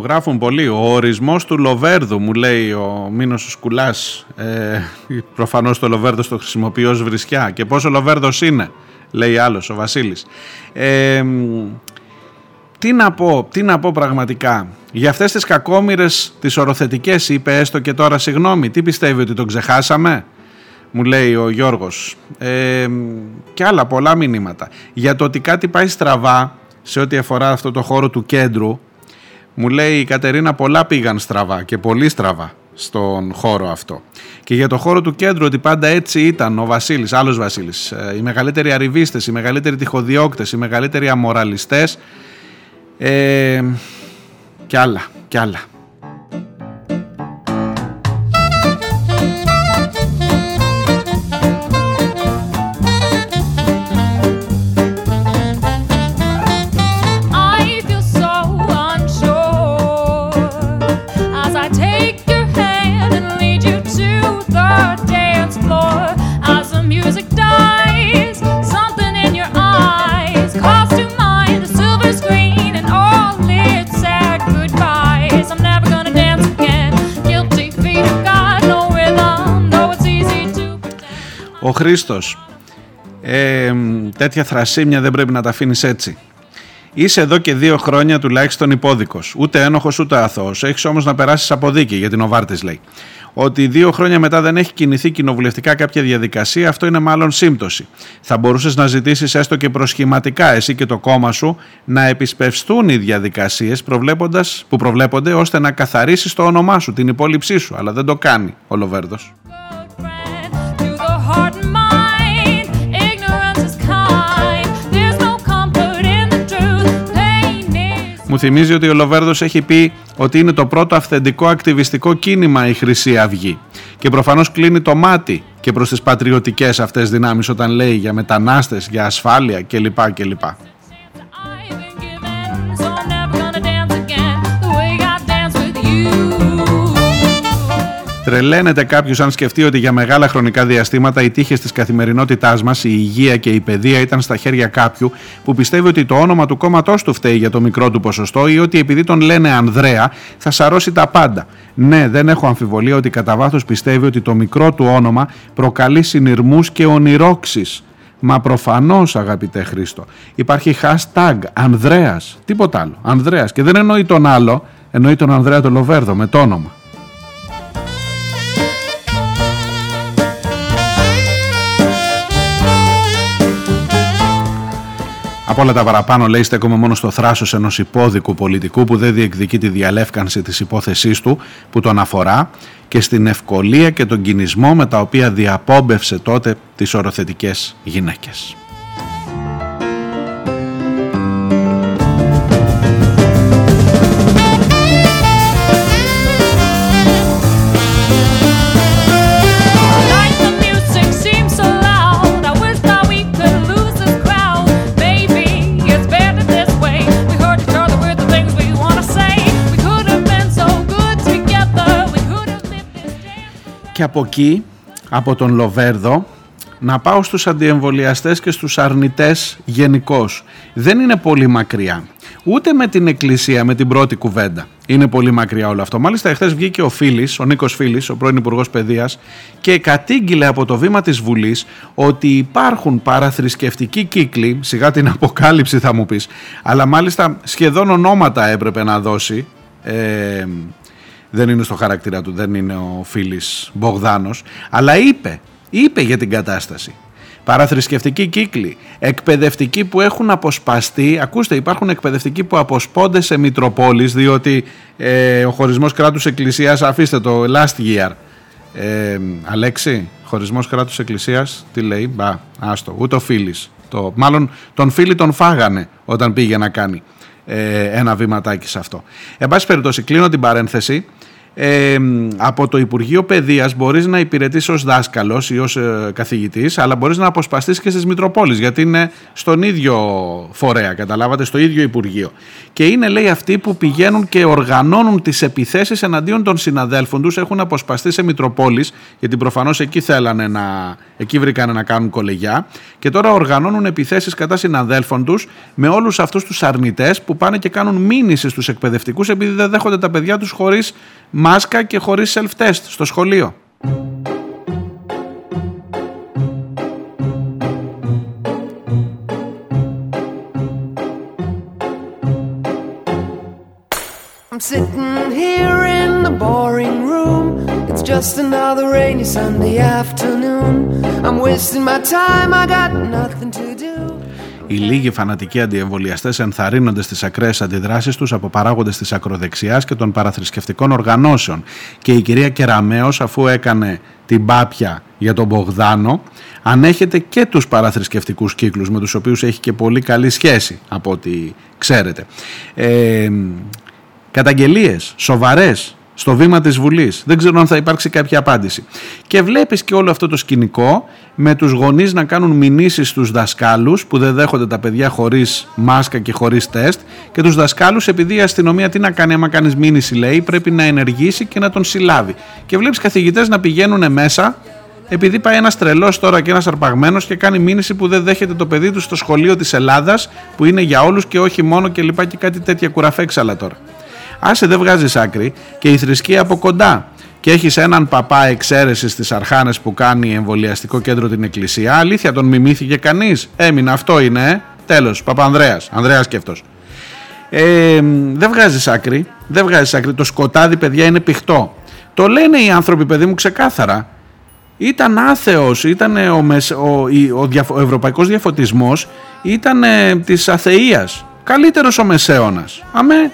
Γράφουν πολύ. Ο ορισμός του Λοβέρδου, μου λέει ο Μίνος ο Σκουλάς. Ε, προφανώς το Λοβέρδο το χρησιμοποιεί ως βρισιά. Και πόσο Λοβέρδος είναι, λέει άλλος, ο Βασίλης. Ε, τι να πω, τι να πω πραγματικά. Για αυτές τις κακόμοιρες, τις οροθετικές, είπε έστω και τώρα συγγνώμη. Τι πιστεύει ότι τον ξεχάσαμε, μου λέει ο Γιώργος. Ε, και άλλα πολλά μηνύματα. Για το ότι κάτι πάει στραβά σε ό,τι αφορά αυτό το χώρο του κέντρου, μου λέει η Κατερίνα πολλά πήγαν στραβά και πολύ στραβά στον χώρο αυτό. Και για το χώρο του κέντρου ότι πάντα έτσι ήταν ο Βασίλης, άλλος Βασίλης. ε, Οι μεγαλύτεροι arrivistες, οι μεγαλύτεροι τυχοδιώκτες, οι μεγαλύτεροι αμοραλιστές ε, και άλλα, και άλλα. Ο Χρήστος, ε, τέτοια θρασίμια δεν πρέπει να τα αφήνεις έτσι. Είσαι εδώ και δύο χρόνια τουλάχιστον υπόδικος. Ούτε ένοχος ούτε αθώος. Έχεις όμως να περάσεις από δίκη, γιατί ο Βάρτης λέει. Ότι δύο χρόνια μετά δεν έχει κινηθεί κοινοβουλευτικά κάποια διαδικασία, αυτό είναι μάλλον σύμπτωση. Θα μπορούσες να ζητήσεις έστω και προσχηματικά εσύ και το κόμμα σου να επισπευστούν οι διαδικασίες που προβλέπονται ώστε να καθαρίσεις το όνομά σου, την υπόλοιψή σου. Αλλά δεν το κάνει ο Λοβέρδος. Μου θυμίζει ότι ο Λοβέρδος έχει πει ότι είναι το πρώτο αυθεντικό ακτιβιστικό κίνημα η Χρυσή Αυγή και προφανώς κλείνει το μάτι και προς τις πατριωτικές αυτές δυνάμεις όταν λέει για μετανάστες, για ασφάλεια κλπ. κλπ. Τρελαίνεται κάποιος αν σκεφτεί ότι για μεγάλα χρονικά διαστήματα οι τύχες της καθημερινότητάς μας, η υγεία και η παιδεία ήταν στα χέρια κάποιου που πιστεύει ότι το όνομα του κόμματός του φταίει για το μικρό του ποσοστό ή ότι επειδή τον λένε Ανδρέα θα σαρώσει τα πάντα. Ναι, δεν έχω αμφιβολία ότι κατά βάθος πιστεύει ότι το μικρό του όνομα προκαλεί συνειρμούς και ονειρόξεις. Μα προφανώς, αγαπητέ Χρήστο, υπάρχει hashtag Ανδρέας, τίποτα άλλο. Ανδρέας και δεν εννοεί τον άλλο, εννοεί τον Ανδρέα τον Λοβέρδο με το όνομα. Από όλα τα παραπάνω λέει στέκομαι μόνο στο θράσος ενός υπόδικου πολιτικού που δεν διεκδικεί τη διαλεύκανση της υπόθεσής του που τον αφορά και στην ευκολία και τον κινησμό με τα οποία διαπόμπευσε τότε τις οροθετικές γυναίκες. Και από εκεί, από τον Λοβέρδο, να πάω στους αντιεμβολιαστές και στους αρνητές γενικώς. Δεν είναι πολύ μακριά. Ούτε με την εκκλησία, με την πρώτη κουβέντα. Είναι πολύ μακριά όλο αυτό. Μάλιστα, εχθές βγήκε ο Φίλης, ο Νίκος Φίλης, ο πρώην Υπουργός Παιδείας, και κατήγγειλε από το βήμα της Βουλής ότι υπάρχουν παραθρησκευτικοί κύκλοι, σιγά την αποκάλυψη θα μου πεις, αλλά μάλιστα σχεδόν ονόματα έπρεπε να δώσει. Ε, δεν είναι στο χαρακτήρα του, δεν είναι ο Φίλης Μπογδάνος, αλλά είπε, είπε για την κατάσταση. Παραθρησκευτικοί κύκλοι, εκπαιδευτικοί που έχουν αποσπαστεί, ακούστε υπάρχουν εκπαιδευτικοί που αποσπώνται σε Μητροπόλεις διότι ε, ο χωρισμός κράτους εκκλησίας, αφήστε το last year, ε, Αλέξη, χωρισμός κράτους εκκλησίας, τι λέει, μπα, άστο, ούτε ο Φίλης, το, μάλλον τον Φίλη τον φάγανε όταν πήγε να κάνει ε, ένα βήματάκι σε αυτό. Εν πάση περιπτώσει, κλείνω την παρένθεση. Ε, από το Υπουργείο Παιδείας μπορείς να υπηρετείς ως δάσκαλος ή ως ε, καθηγητής αλλά μπορείς να αποσπαστείς και στις Μητροπόλεις γιατί είναι στον ίδιο φορέα καταλάβατε στο ίδιο Υπουργείο. Και είναι λέει αυτοί που πηγαίνουν και οργανώνουν τις επιθέσεις εναντίον των συναδέλφων τους έχουν αποσπαστεί σε Μητροπόλεις γιατί προφανώς εκεί θέλανε να εκεί βρήκανε να κάνουν κολεγιά και τώρα οργανώνουν επιθέσεις κατά συναδέλφων τους με όλους αυτούς τους αρνητές που πάνε και κάνουν μήνυση στους εκπαιδευτικούς επειδή δεν δέχονται τα παιδιά τους χωρίς μάσκα και χωρίς self-test στο σχολείο. I'm sitting here in the boring room. It's just another rainy Sunday afternoon. I'm wasting my time, I got nothing to do. Οι λίγοι φανατικοί αντιεμβολιαστές ενθαρρύνονται στις ακραίες αντιδράσεις τους από παράγοντες της ακροδεξιάς και των παραθρησκευτικών οργανώσεων. Και η κυρία Κεραμέο, αφού έκανε την πάπια για τον Μπογδάνο, ανέχεται και τους παραθρησκευτικούς κύκλους με τους οποίους έχει και πολύ καλή σχέση από ό,τι ξέρετε. Ε, καταγγελίες σοβαρές στο βήμα της Βουλής. Δεν ξέρω αν θα υπάρξει κάποια απάντηση. Και βλέπεις και όλο αυτό το σκηνικό με τους γονείς να κάνουν μηνύσεις στους δασκάλους που δεν δέχονται τα παιδιά χωρίς μάσκα και χωρίς τεστ και τους δασκάλους επειδή η αστυνομία τι να κάνει άμα κάνεις μήνυση λέει πρέπει να ενεργήσει και να τον συλλάβει. Και βλέπεις καθηγητές να πηγαίνουν μέσα επειδή πάει ένας τρελός τώρα και ένας αρπαγμένος και κάνει μήνυση που δεν δέχεται το παιδί του στο σχολείο της Ελλάδας που είναι για όλους και όχι μόνο και λοιπά και κάτι τέτοια κουραφέξαλα τώρα. Άσε δεν βγάζεις άκρη και η θρησκεία από κοντά. Και έχεις έναν παπά εξαίρεσης στις Αρχάνες που κάνει εμβολιαστικό κέντρο την Εκκλησία. Αλήθεια, τον μιμήθηκε κανείς; Έμεινε, αυτό είναι. Ε. Τέλος, Παπανδρέας. Ανδρέας και αυτός. Ε, δεν βγάζεις άκρη. Δεν βγάζεις άκρη. Το σκοτάδι, παιδιά, είναι πηχτό. Το λένε οι άνθρωποι, παιδί μου, ξεκάθαρα. Ήταν άθεος, ήταν ο, μεσ- ο, η- ο, διαφ- ο ευρωπαϊκός διαφωτισμός ήταν ε, της αθείας. Καλύτερος ο μεσαίωνας. Αμέ.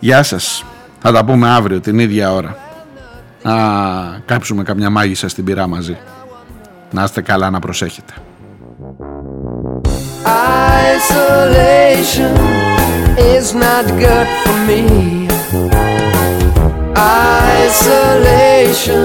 Γεια σας. Θα τα πούμε αύριο την ίδια ώρα. Να κάψουμε καμιά μάγισσα στην πυρά μαζί. Να είστε καλά, να προσέχετε. Isolation is not good for me. Isolation,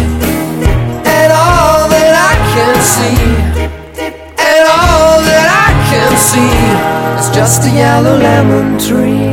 Just a yellow lemon tree.